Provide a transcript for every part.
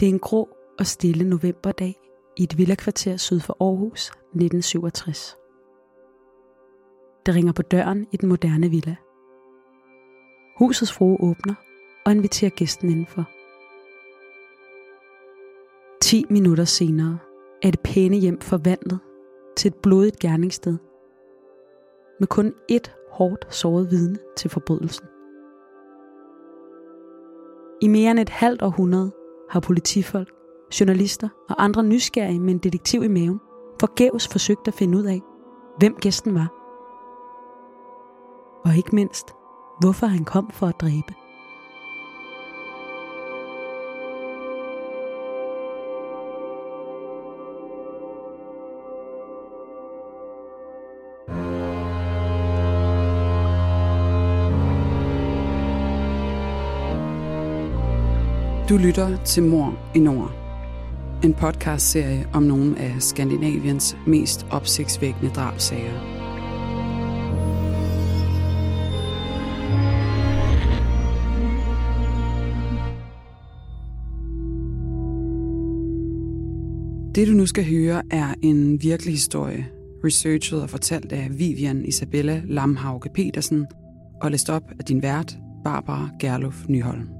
Det er en grå og stille novemberdag i et villakvarter syd for Aarhus 1967. Det ringer på døren i den moderne villa. Husets frue åbner og inviterer gæsten indenfor. 10 minutter senere er det pæne hjem forvandlet til et blodigt gerningssted. Med kun ét hårdt såret vidne til forbrydelsen. I mere end et halvt århundrede har politifolk, journalister og andre nysgerrige med en detektiv i maven forgæves forsøgt at finde ud af, hvem gæsten var. Og ikke mindst, hvorfor han kom for at dræbe. Du lytter til Mor i Nord. En podcastserie om nogle af Skandinaviens mest opsigtsvækkende drabsager. Det du nu skal høre er en virkelig historie, researchet og fortalt af Vivian Isabella Lamhauge Petersen og læst op af din vært, Barbara Gerlof Nyholm.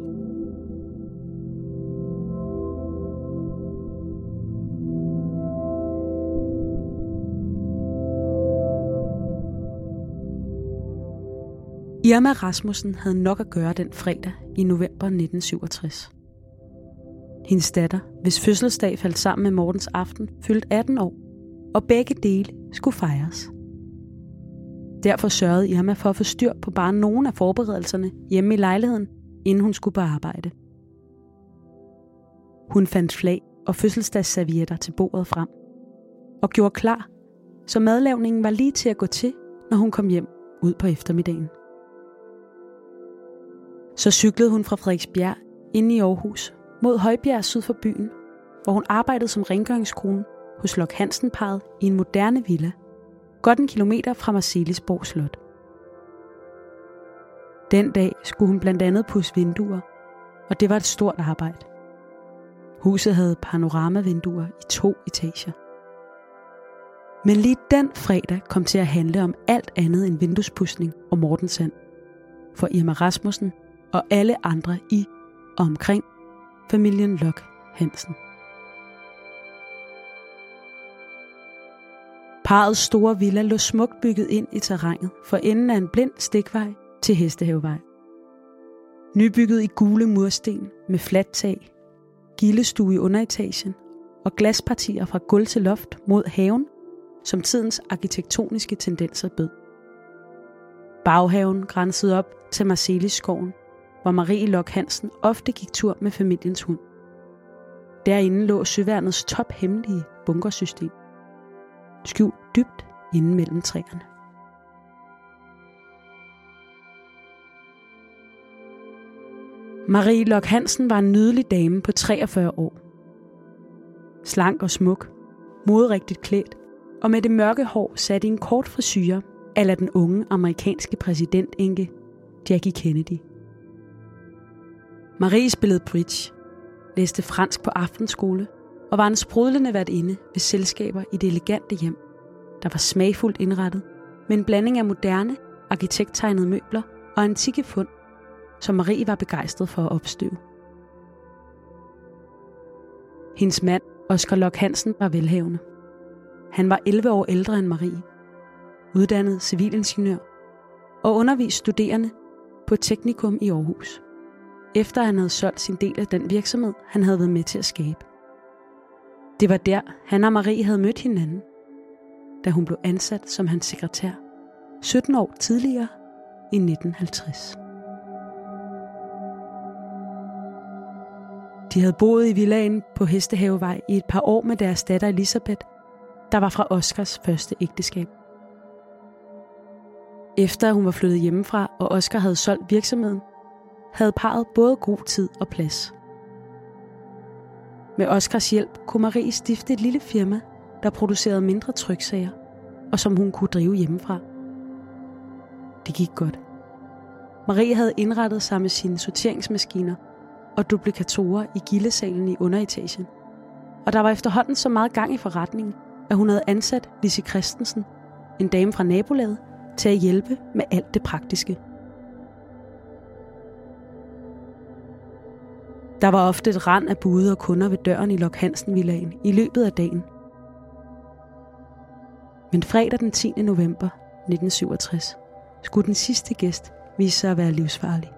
Irma Rasmussen havde nok at gøre den fredag i november 1967. Hendes datter, hvis fødselsdag faldt sammen med Mortens aften, fyldte 18 år, og begge dele skulle fejres. Derfor sørgede Irma for at få styr på bare nogle af forberedelserne hjemme i lejligheden, inden hun skulle på arbejde. Hun fandt flag og fødselsdagsservietter til bordet frem, og gjorde klar, så madlavningen var lige til at gå til, når hun kom hjem ud på eftermiddagen. Så cyklede hun fra Frederiksbjerg ind i Aarhus mod Højbjerg syd for byen, hvor hun arbejdede som rengøringskone hos Lok Hansen parret i en moderne villa, godt en kilometer fra Marcelisborg Slot. Den dag skulle hun blandt andet pusse vinduer, og det var et stort arbejde. Huset havde panoramavinduer i to etager. Men lige den fredag kom til at handle om alt andet end vinduespudsning og Mortensand. For Irma Rasmussen og alle andre i og omkring familien Lok Hansen. Parets store villa lå smukt bygget ind i terrænet for enden af en blind stikvej til Hestehavevej. Nybygget i gule mursten med fladt tag, gildestue i underetagen og glaspartier fra gulv til loft mod haven, som tidens arkitektoniske tendenser bød. Baghaven grænsede op til Marcelisskoven, hvor Marie Lok Hansen ofte gik tur med familiens hund. Derinde lå søværnets tophemmelige bunkersystem. Skjult dybt inde mellem træerne. Marie Lok Hansen var en nydelig dame på 43 år. Slank og smuk, moderigtigt klædt, og med det mørke hår sat i en kort frisyre, eller den unge amerikanske præsidentenke Jackie Kennedy. Marie spillede bridge, læste fransk på aftenskole og var en sprudlende værtinde ved selskaber i det elegante hjem, der var smagfuldt indrettet med en blanding af moderne, arkitekttegnede møbler og antikke fund, som Marie var begejstret for at opstøve. Hendes mand, Oskar Lok Hansen, var velhavende. Han var 11 år ældre end Marie, uddannet civilingeniør og undervist studerende på Teknikum i Aarhus efter han havde solgt sin del af den virksomhed, han havde været med til at skabe. Det var der, han og Marie havde mødt hinanden, da hun blev ansat som hans sekretær 17 år tidligere i 1950. De havde boet i villaen på Hestehavevej i et par år med deres datter Elisabeth, der var fra Oscars første ægteskab. Efter hun var flyttet hjemmefra, og Oscar havde solgt virksomheden, havde parret både god tid og plads. Med Oscars hjælp kunne Marie stifte et lille firma, der producerede mindre tryksager, og som hun kunne drive hjemmefra. Det gik godt. Marie havde indrettet sig med sine sorteringsmaskiner og duplikatorer i gildesalen i underetagen. Og der var efterhånden så meget gang i forretningen, at hun havde ansat Lise Christensen, en dame fra nabolaget, til at hjælpe med alt det praktiske. Der var ofte et rand af bude og kunder ved døren i Lok Hansen Villaen i løbet af dagen. Men fredag den 10. november 1967 skulle den sidste gæst vise sig at være livsfarlig.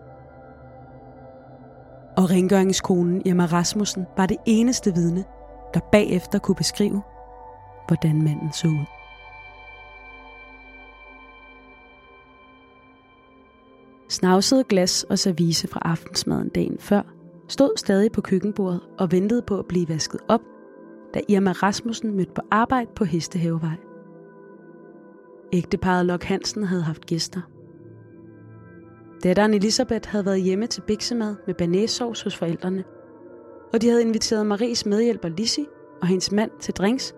Og rengøringskonen Irma Rasmussen var det eneste vidne, der bagefter kunne beskrive, hvordan manden så ud. Snavsede glas og service fra aftensmaden dagen før stod stadig på køkkenbordet og ventede på at blive vasket op, da Irma Rasmussen mødte på arbejde på Hestehavevej. Ægteparet Lok Hansen havde haft gæster. Datteren Elisabeth havde været hjemme til biksemad med banæssovs hos forældrene, og de havde inviteret Maries medhjælper Lissi og hendes mand til drinks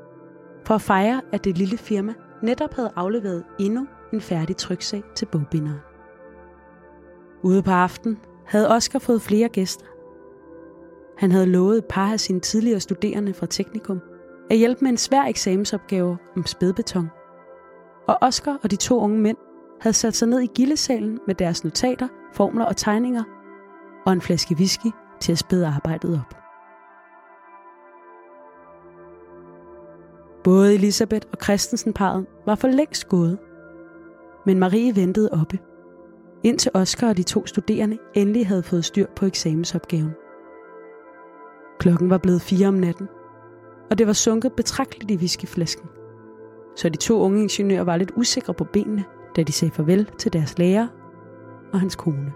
for at fejre, at det lille firma netop havde afleveret endnu en færdig tryksag til bogbinderen. Ude på aften havde Oscar fået flere gæster. Han havde lovet et par af sine tidligere studerende fra Teknikum at hjælpe med en svær eksamensopgave om spædbeton. Og Oscar og de to unge mænd havde sat sig ned i gildesalen med deres notater, formler og tegninger og en flaske whisky til at spæde arbejdet op. Både Elisabeth og Christensen-parret var for længst gået, men Marie ventede oppe, indtil Oscar og de to studerende endelig havde fået styr på eksamensopgaven. Klokken var blevet fire om natten, og det var sunket betragteligt i whiskyflasken. Så de to unge ingeniører var lidt usikre på benene, da de sagde farvel til deres lærer og hans kone.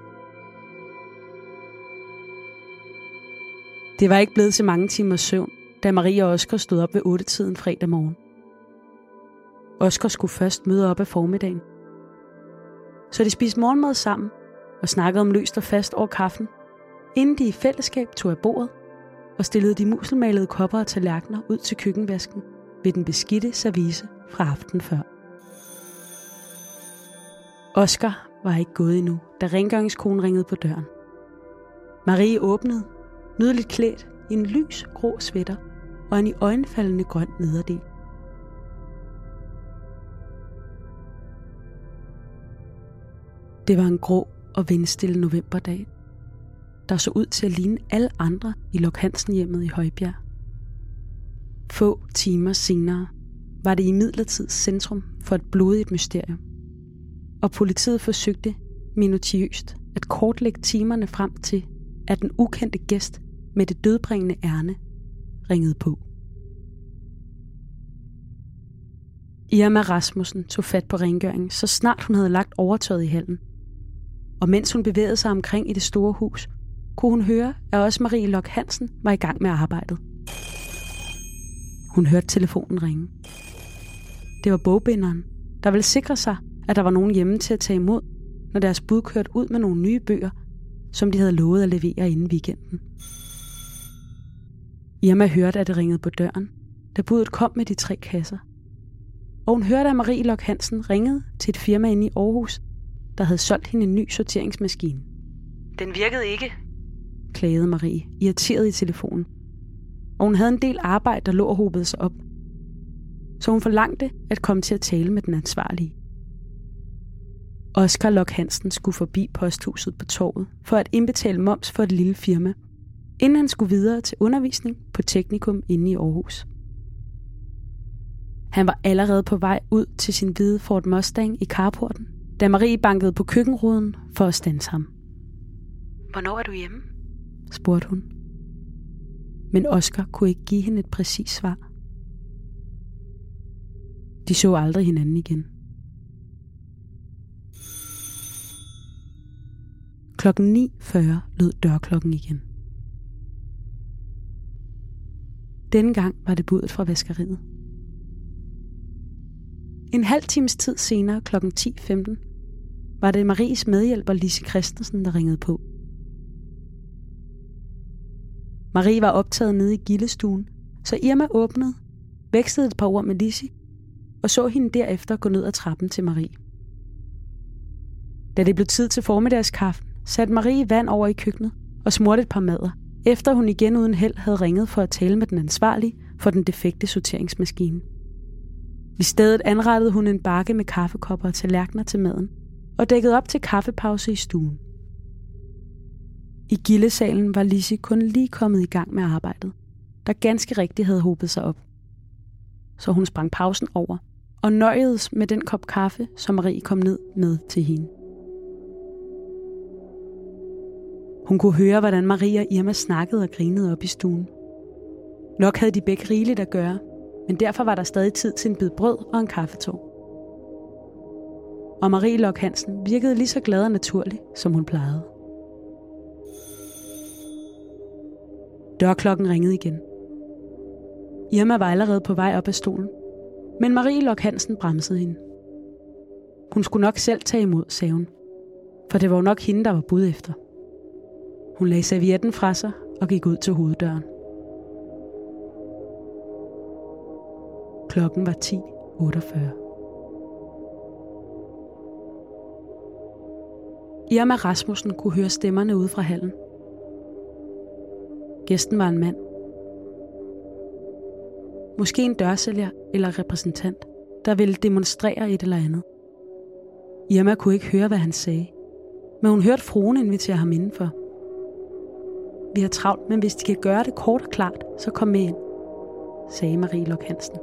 Det var ikke blevet til mange timer søvn, da Marie og Oscar stod op ved 8-tiden fredag morgen. Oscar skulle først møde op af formiddagen. Så de spiste morgenmad sammen og snakkede om løst og fast over kaffen, inden de i fællesskab tog af bordet og stillede de muselmalede kopper og tallerkener ud til køkkenvasken ved den beskidte service fra aften før. Oscar var ikke gået endnu, da rengøringskonen ringede på døren. Marie åbnede, nydeligt klædt i en lys grå sweater og en i øjenfaldende grøn nederdel. Det var en grå og vindstille novemberdag, der så ud til at ligne alle andre i Lok Hansen hjemmet i Højbjerg. Få timer senere var det i midlertid centrum for et blodigt mysterium. Og politiet forsøgte minutiøst at kortlægge timerne frem til, at den ukendte gæst med det dødbringende ærne ringede på. Irma Rasmussen tog fat på rengøringen, så snart hun havde lagt overtøjet i hallen. Og mens hun bevægede sig omkring i det store hus, kunne hun høre, at også Marie Lok Hansen var i gang med arbejdet. Hun hørte telefonen ringe. Det var bogbinderen, der ville sikre sig, at der var nogen hjemme til at tage imod, når deres bud kørte ud med nogle nye bøger, som de havde lovet at levere inden weekenden. Irma hørte, at det ringede på døren, da budet kom med de tre kasser. Og hun hørte, at Marie Lok Hansen ringede til et firma inde i Aarhus, der havde solgt hende en ny sorteringsmaskine. Den virkede ikke, klagede Marie, irriteret i telefonen. Og hun havde en del arbejde, der lå og hobede sig op. Så hun forlangte at komme til at tale med den ansvarlige. Oscar Lok Hansen skulle forbi posthuset på torvet for at indbetale moms for et lille firma, inden han skulle videre til undervisning på Teknikum inde i Aarhus. Han var allerede på vej ud til sin hvide Ford Mustang i carporten, da Marie bankede på køkkenruden for at stanse ham. Hvornår er du hjemme? Spurgte hun. Men Oscar kunne ikke give hende et præcist svar. De så aldrig hinanden igen. Klokken 9.40 lød dørklokken igen. Denne gang var det budet fra vaskeriet. En halv times tid senere, kl. 10.15, var det Maries medhjælper Lise Christensen, der ringede på. Marie var optaget nede i gildestuen, så Irma åbnede, vekslede et par ord med Lisi og så hende derefter gå ned ad trappen til Marie. Da det blev tid til formiddagskaffen, satte Marie vand over i køkkenet og smurte et par mader, efter hun igen uden held havde ringet for at tale med den ansvarlige for den defekte sorteringsmaskine. I stedet anrettede hun en bakke med kaffekopper og tallerkener til maden, og dækkede op til kaffepause i stuen. I gildesalen var Lise kun lige kommet i gang med arbejdet, der ganske rigtigt havde hobet sig op. Så hun sprang pausen over og nøjedes med den kop kaffe, som Marie kom ned med til hende. Hun kunne høre, hvordan Marie og Irma snakkede og grinede op i stuen. Nok havde de begge rigeligt at gøre, men derfor var der stadig tid til en bid brød og en kaffetog. Og Marie Lok Hansen virkede lige så glad og naturlig, som hun plejede. Dørklokken ringede igen. Irma var allerede på vej op af stolen, men Marie Lok Hansen bremsede hende. Hun skulle nok selv tage imod, sagde hun, for det var jo nok hende, der var bud efter. Hun lagde servietten fra sig og gik ud til hoveddøren. Klokken var 10.48. Irma Rasmussen kunne høre stemmerne ude fra hallen. Gæsten var en mand. Måske en dørsælger eller repræsentant, der ville demonstrere et eller andet. Irma kunne ikke høre, hvad han sagde, men hun hørte fruen invitere ham indenfor. Vi har travlt, men hvis de kan gøre det kort og klart, så kom med ind, sagde Marie Lok Hansen.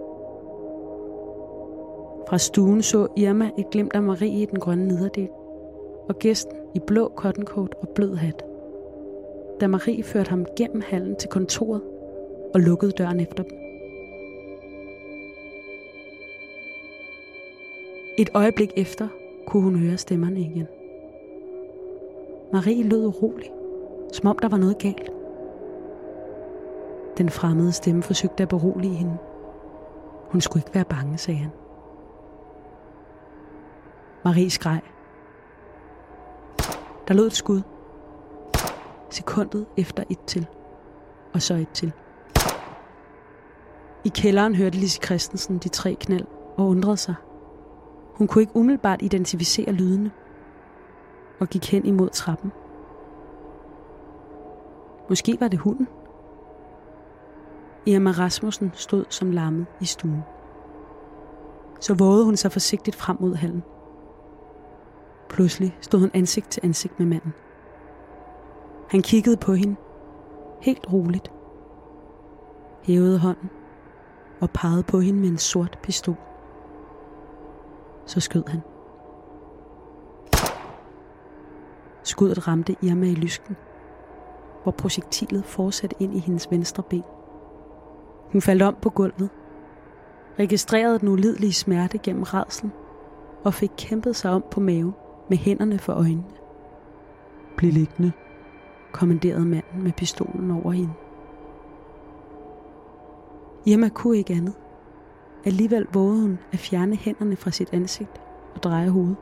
Fra stuen så Irma et glimt af Marie i den grønne nederdel, og gæsten i blå cottoncoat og blød hat. Da Marie førte ham gennem hallen til kontoret og lukkede døren efter dem. Et øjeblik efter kunne hun høre stemmerne igen. Marie lød urolig, som om der var noget galt. Den fremmede stemme forsøgte at berolige hende. Hun skulle ikke være bange, sagde han. Marie skreg. Der lød et skud. Sekundet efter et til. Og så et til. I kælderen hørte Lise Christensen de tre knald og undrede sig. Hun kunne ikke umiddelbart identificere lydene og gik hen imod trappen. Måske var det hunden. Irma Rasmussen stod som lammet i stuen. Så vågede hun sig forsigtigt frem mod hallen. Pludselig stod hun ansigt til ansigt med manden. Han kiggede på hende, helt roligt, hævede hånden og pegede på hende med en sort pistol. Så skød han. Skuddet ramte Irma i lysken, hvor projektilet fortsatte ind i hendes venstre ben. Hun faldt om på gulvet, registrerede den ulidelige smerte gennem rædslen og fik kæmpet sig om på maven med hænderne for øjnene. Bliv liggende, kommanderede manden med pistolen over hende. Irma kunne ikke andet. Alligevel vågede hun at fjerne hænderne fra sit ansigt og dreje hovedet,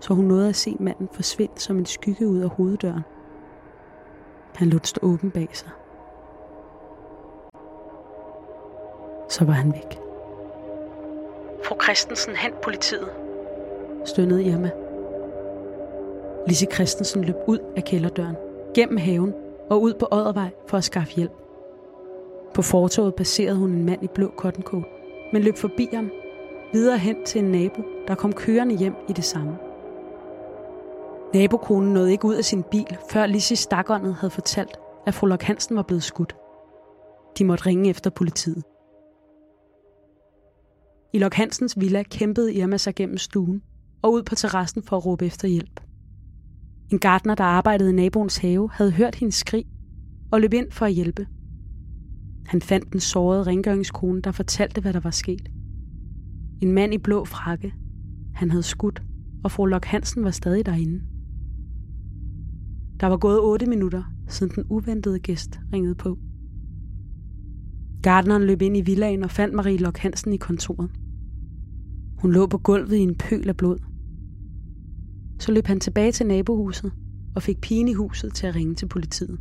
så hun nåede at se manden forsvinde som en skygge ud af hoveddøren. Han lod stå åben bag sig. Så var han væk. Fru Christensen, hent politiet, stønnede Irma. Lise Christensen løb ud af kælderdøren, gennem haven og ud på Oddervej for at skaffe hjælp. På fortovet passerede hun en mand i blå kottenkål, men løb forbi ham, videre hen til en nabo, der kom kørende hjem i det samme. Nabokonen nåede ikke ud af sin bil, før Lise Stakåndet havde fortalt, at fru Lok Hansen var blevet skudt. De måtte ringe efter politiet. I Lok Hansens villa kæmpede Irma sig gennem stuen og ud på terrassen for at råbe efter hjælp. En gartner, der arbejdede i naboens have, havde hørt hendes skrig og løb ind for at hjælpe. Han fandt den sårede rengøringskone, der fortalte, hvad der var sket. En mand i blå frakke. Han havde skudt, og fru Lok Hansen var stadig derinde. Der var gået otte minutter, siden den uventede gæst ringede på. Gardneren løb ind i villaen og fandt Marie Lok Hansen i kontoret. Hun lå på gulvet i en pøl af blod så løb han tilbage til nabohuset og fik pigen i huset til at ringe til politiet.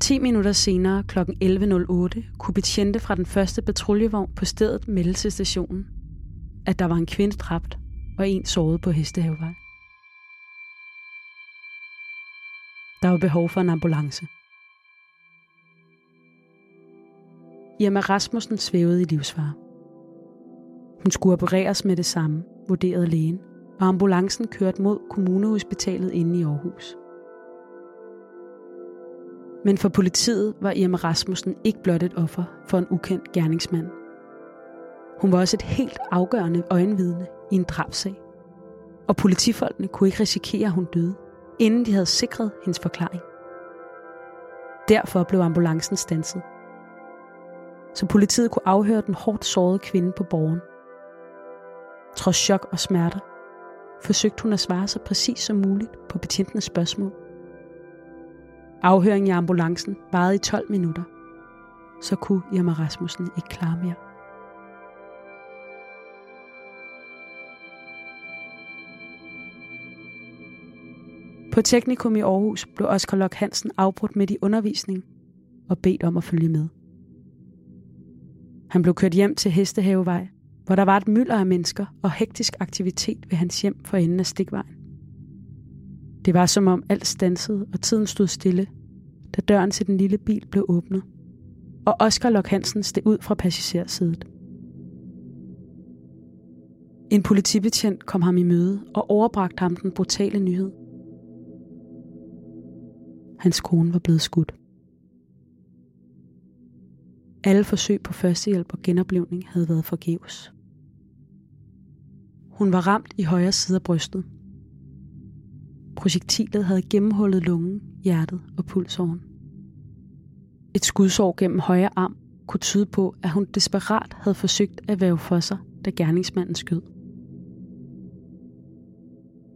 10 minutter senere kl. 11.08 kunne betjente fra den første patruljevogn på stedet melde til stationen, at der var en kvinde dræbt og en såret på Hestehavevej. Der var behov for en ambulance. Irma Rasmussen svævede i livsfare. Hun skulle opereres med det samme, vurderede lægen, og ambulancen kørte mod kommunehospitalet inde i Aarhus. Men for politiet var Irma Rasmussen ikke blot et offer for en ukendt gerningsmand. Hun var også et helt afgørende øjenvidne i en drabsag. Og politifolkene kunne ikke risikere, at hun døde, inden de havde sikret hendes forklaring. Derfor blev ambulancen stanset. Så politiet kunne afhøre den hårdt sårede kvinde på borgen. Trods chok og smerter, forsøgte hun at svare så præcis som muligt på betjentenes spørgsmål. Afhøringen i ambulancen varede i 12 minutter. Så kunne Irma Rasmussen ikke klare mere. På Teknikum i Aarhus blev Oskar Lok Hansen afbrudt midt i undervisning og bedt om at følge med. Han blev kørt hjem til Hestehavevej, hvor der var et mylder af mennesker og hektisk aktivitet ved hans hjem for enden af stikvejen. Det var som om alt stansede, og tiden stod stille, da døren til den lille bil blev åbnet, og Oskar Lok Hansen steg ud fra passagersædet. En politibetjent kom ham i møde og overbragte ham den brutale nyhed. Hans kone var blevet skudt. Alle forsøg på førstehjælp og genoplevning havde været forgæves. Hun var ramt i højre side af brystet. Projektilet havde gennemhullet lungen, hjertet og pulsåren. Et skudsår gennem højre arm kunne tyde på, at hun desperat havde forsøgt at væve for sig, da gerningsmanden skød.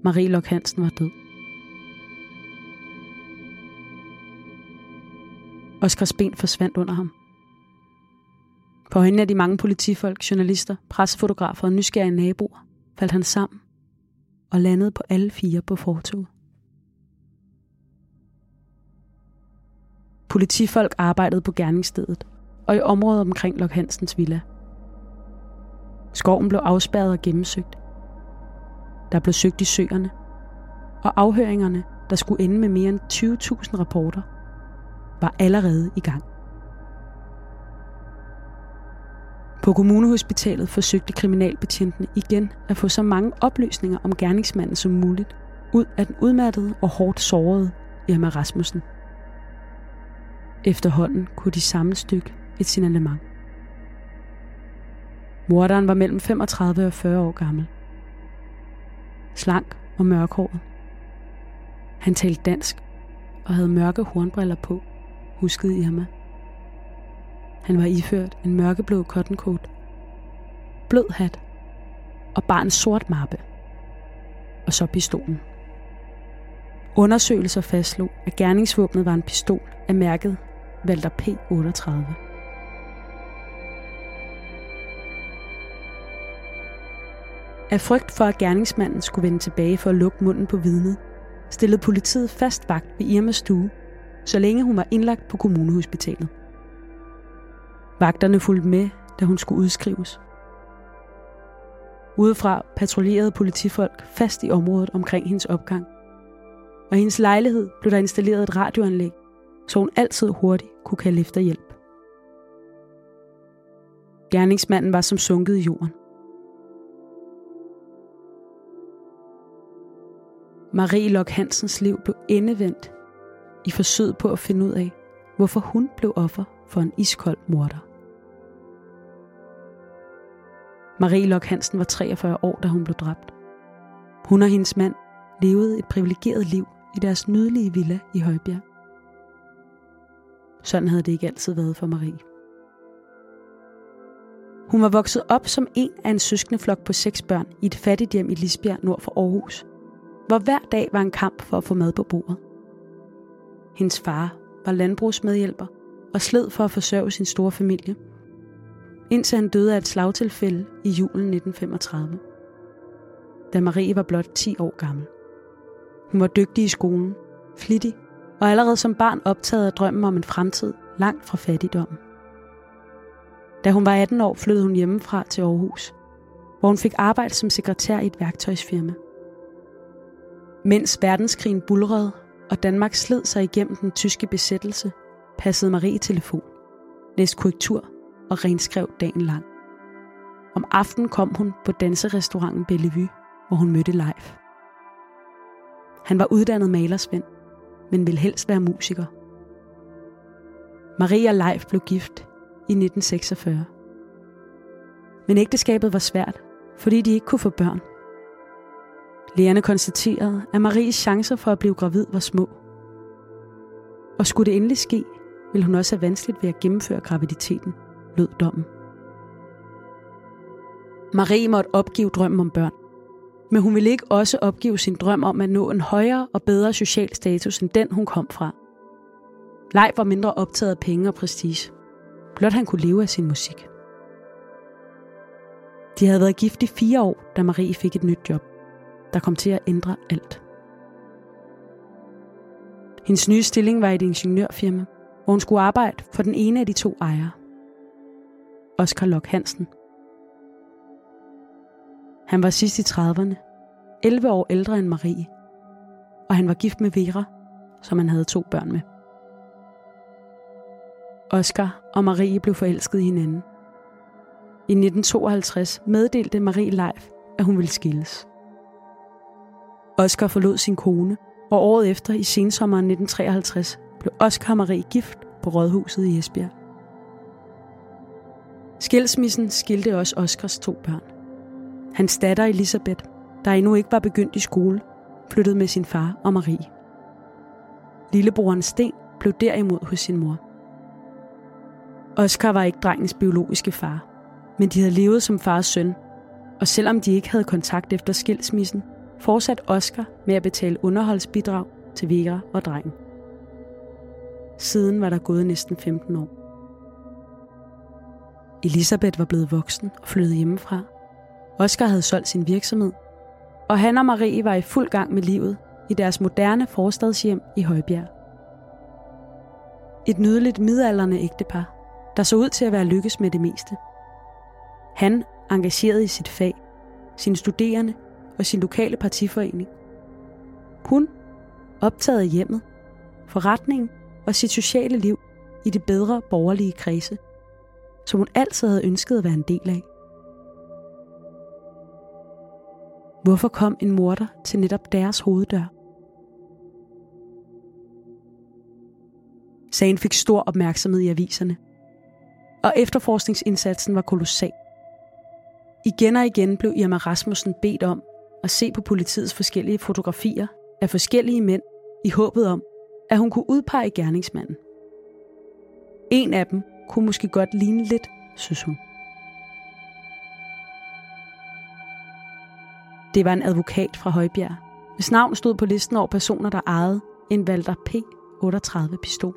Marie Lok Hansen var død. Oskars ben forsvandt under ham. På øjnene af de mange politifolk, journalister, pressefotografer og nysgerrige naboer faldt han sammen og landede på alle fire på fortoget. Politifolk arbejdede på gerningsstedet og i området omkring Lok Hansens villa. Skoven blev afspærret og gennemsøgt. Der blev søgt i søerne, og afhøringerne, der skulle ende med mere end 20.000 rapporter, var allerede i gang. På kommunehospitalet forsøgte kriminalbetjentene igen at få så mange oplysninger om gerningsmanden som muligt ud af den udmattede og hårdt sårede Irma Rasmussen. Efterhånden kunne de sammenstykke et signalement. Morderen var mellem 35 og 40 år gammel. Slank og mørkhåret. Han talte dansk og havde mørke hornbriller på, huskede Irma. Han var iført en mørkeblå cottoncoat, blød hat og bare en sort mappe. Og så pistolen. Undersøgelser fastslog, at gerningsvåbnet var en pistol af mærket Walter P38. Af frygt for, at gerningsmanden skulle vende tilbage for at lukke munden på vidnet, stillede politiet fast vagt ved Irmas stue, så længe hun var indlagt på kommunehospitalet. Vagterne fulgte med, da hun skulle udskrives. Udefra patruljerede politifolk fast i området omkring hendes opgang. Og i hendes lejlighed blev der installeret et radioanlæg, så hun altid hurtigt kunne kalde efter hjælp. Gerningsmanden var som sunket i jorden. Marie Lok Hansens liv blev endevendt i forsøget på at finde ud af, hvorfor hun blev offer for en iskold morder. Marie Lok Hansen var 43 år, da hun blev dræbt. Hun og hendes mand levede et privilegeret liv i deres nydelige villa i Højbjerg. Sådan havde det ikke altid været for Marie. Hun var vokset op som en af en søskende flok på seks børn i et fattigt hjem i Lisbjerg nord for Aarhus, hvor hver dag var en kamp for at få mad på bordet. Hendes far var landbrugsmedhjælper og sled for at forsørge sin store familie – indtil han døde af et slagtilfælde i julen 1935. da Marie var blot 10 år gammel. Hun var dygtig i skolen, flittig og allerede som barn optaget af drømmen om en fremtid langt fra fattigdommen. Da hun var 18 år, flyttede hun hjemmefra til Aarhus, hvor hun fik arbejde som sekretær i et værktøjsfirma. Mens verdenskrigen bulrede, og Danmark sled sig igennem den tyske besættelse, passede Marie telefon, læste korrektur og renskrev dagen lang. Om aftenen kom hun på danserestauranten Bellevue, hvor hun mødte Leif. Han var uddannet malersvend, men ville helst være musiker. Marie og Leif blev gift i 1946. Men ægteskabet var svært, fordi de ikke kunne få børn. Lægerne konstaterede, at Maries chancer for at blive gravid var små. Og skulle det endelig ske, ville hun også have vanskeligt ved at gennemføre graviditeten, lød dommen. Marie måtte opgive drømmen om børn. Men hun ville ikke også opgive sin drøm om at nå en højere og bedre social status end den, hun kom fra. Leif var mindre optaget af penge og prestige. Blot han kunne leve af sin musik. De havde været gift i fire år, da Marie fik et nyt job, der kom til at ændre alt. Hendes nye stilling var i et ingeniørfirma, hvor hun skulle arbejde for den ene af de to ejere. Oscar Lok Hansen. Han var sidst i 30'erne, 11 år ældre end Marie, og han var gift med Vera, som han havde to børn med. Oscar og Marie blev forelsket i hinanden. I 1952 meddelte Marie Leif, at hun ville skilles. Oscar forlod sin kone, og året efter i sensommeren 1953 blev Oscar og Marie gift på Rådhuset i Esbjerg. Skilsmissen skilte også Oscars to børn. Hans datter Elisabeth, der endnu ikke var begyndt i skole, flyttede med sin far og Marie. Lillebroren Sten blev derimod hos sin mor. Oscar var ikke drengens biologiske far, men de havde levet som fars søn, og selvom de ikke havde kontakt efter skilsmissen, fortsatte Oscar med at betale underholdsbidrag til Vera og drengen. Siden var der gået næsten 15 år. Elisabeth var blevet voksen og flyttet hjemmefra. Oscar havde solgt sin virksomhed, og han og Marie var i fuld gang med livet i deres moderne forstadshjem i Højbjerg. Et nydeligt midalderne ægtepar, der så ud til at være lykkes med det meste. Han engageret i sit fag, sine studerende og sin lokale partiforening. Hun optaget af hjemmet, forretningen og sit sociale liv i det bedre borgerlige kredse, som hun altid havde ønsket at være en del af. Hvorfor kom en morder til netop deres hoveddør? Sagen fik stor opmærksomhed i aviserne, og efterforskningsindsatsen var kolossal. Igen og igen blev Irma Rasmussen bedt om at se på politiets forskellige fotografier af forskellige mænd i håbet om, at hun kunne udpege gerningsmanden. En af dem kunne måske godt ligne lidt, synes hun. Det var en advokat fra Højbjerg, hvis navn stod på listen over personer, der ejede en Walter P38 pistol.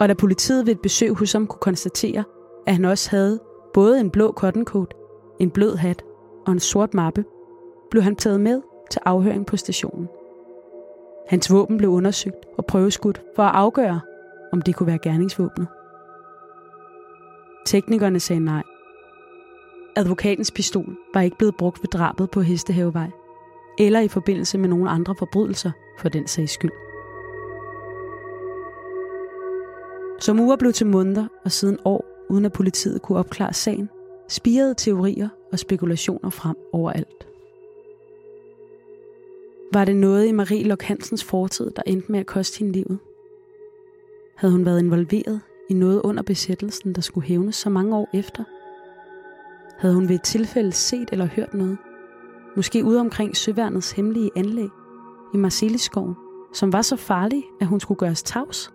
Og da politiet ved et besøg hos ham kunne konstatere, at han også havde både en blå cotton coat, en blød hat og en sort mappe, blev han taget med til afhøring på stationen. Hans våben blev undersøgt og prøveskudt for at afgøre, om det kunne være gerningsvåbnet. Teknikerne sagde nej. Advokatens pistol var ikke blevet brugt ved drabet på Hestehavevej, eller i forbindelse med nogle andre forbrydelser for den sags skyld. Som uger blev til måneder og siden år, uden at politiet kunne opklare sagen, spirede teorier og spekulationer frem overalt. Var det noget i Marie Lok Hansens fortid, der endte med at koste hende livet? Havde hun været involveret i noget under besættelsen, der skulle hævnes så mange år efter? Havde hun ved et tilfælde set eller hørt noget? Måske ude omkring Søværnets hemmelige anlæg i Marceliskoven, som var så farlig, at hun skulle gøres tavs?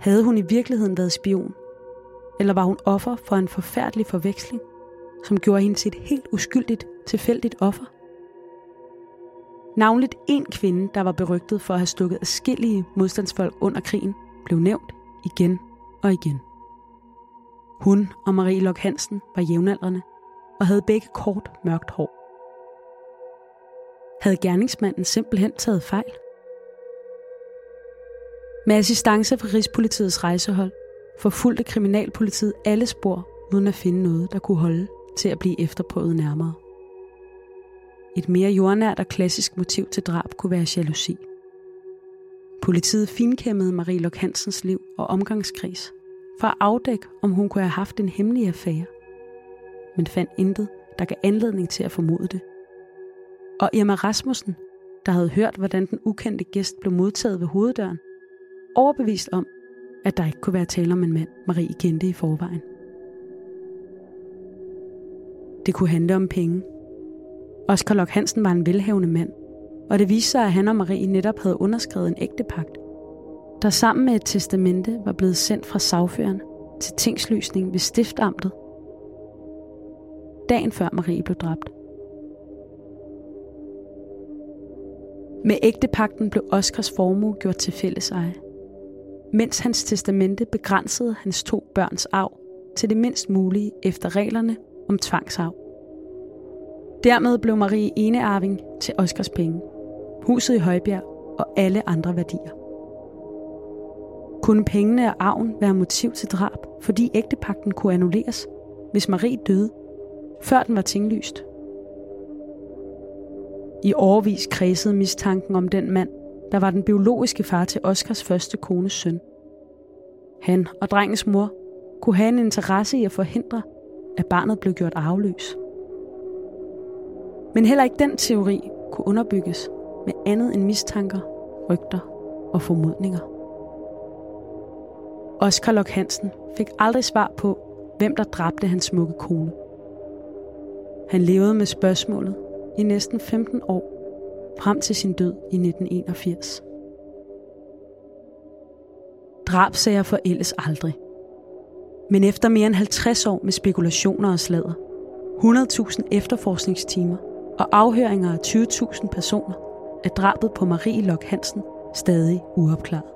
Havde hun i virkeligheden været spion? Eller var hun offer for en forfærdelig forveksling, som gjorde hende til et helt uskyldigt, tilfældigt offer? Navnligt en kvinde, der var berygtet for at have stukket afskillige modstandsfolk under krigen, blev nævnt igen og igen. Hun og Marie Lok Hansen var jævnaldrende, og havde begge kort, mørkt hår. Havde gerningsmanden simpelthen taget fejl? Med assistance fra Rigspolitiets rejsehold forfulgte kriminalpolitiet alle spor, uden at finde noget, der kunne holde til at blive efterprøvet nærmere. Et mere jordnært og klassisk motiv til drab kunne være jalousi. Politiet finkæmmede Marie Lok Hansens liv og omgangskreds for at afdække, om hun kunne have haft en hemmelig affære. Men fandt intet, der gav anledning til at formode det. Og Irma Rasmussen, der havde hørt, hvordan den ukendte gæst blev modtaget ved hoveddøren, overbevist om, at der ikke kunne være tale om en mand, Marie kendte i forvejen. Det kunne handle om penge. Oscar Lok Hansen var en velhavende mand, og det viste sig, at han og Marie netop havde underskrevet en ægtepagt, der sammen med et testamente var blevet sendt fra sagføren til tingslysning ved stiftamtet, dagen før Marie blev dræbt. Med ægtepakten blev Oscars formue gjort til fælleseje, mens hans testamente begrænsede hans to børns arv til det mindst mulige efter reglerne om tvangsarv. Dermed blev Marie enearving til Oscars penge, huset i Højbjerg og alle andre værdier. Kunne pengene og arven være motiv til drab, fordi ægtepakten kunne annulleres, hvis Marie døde, før den var tinglyst? I årvis kredsede mistanken om den mand, der var den biologiske far til Oscars første kones søn. Han og drengens mor kunne have en interesse i at forhindre, at barnet blev gjort arveløs. Men heller ikke den teori kunne underbygges med andet end mistanker, rygter og formodninger. Oscar Lok Hansen fik aldrig svar på, hvem der dræbte hans smukke kone. Han levede med spørgsmålet i næsten 15 år, frem til sin død i 1981. Drabsager forældes aldrig. Men efter mere end 50 år med spekulationer og sladder, 100.000 efterforskningstimer og afhøringer af 20.000 personer, er drabet på Marie Lok Hansen stadig uopklaret.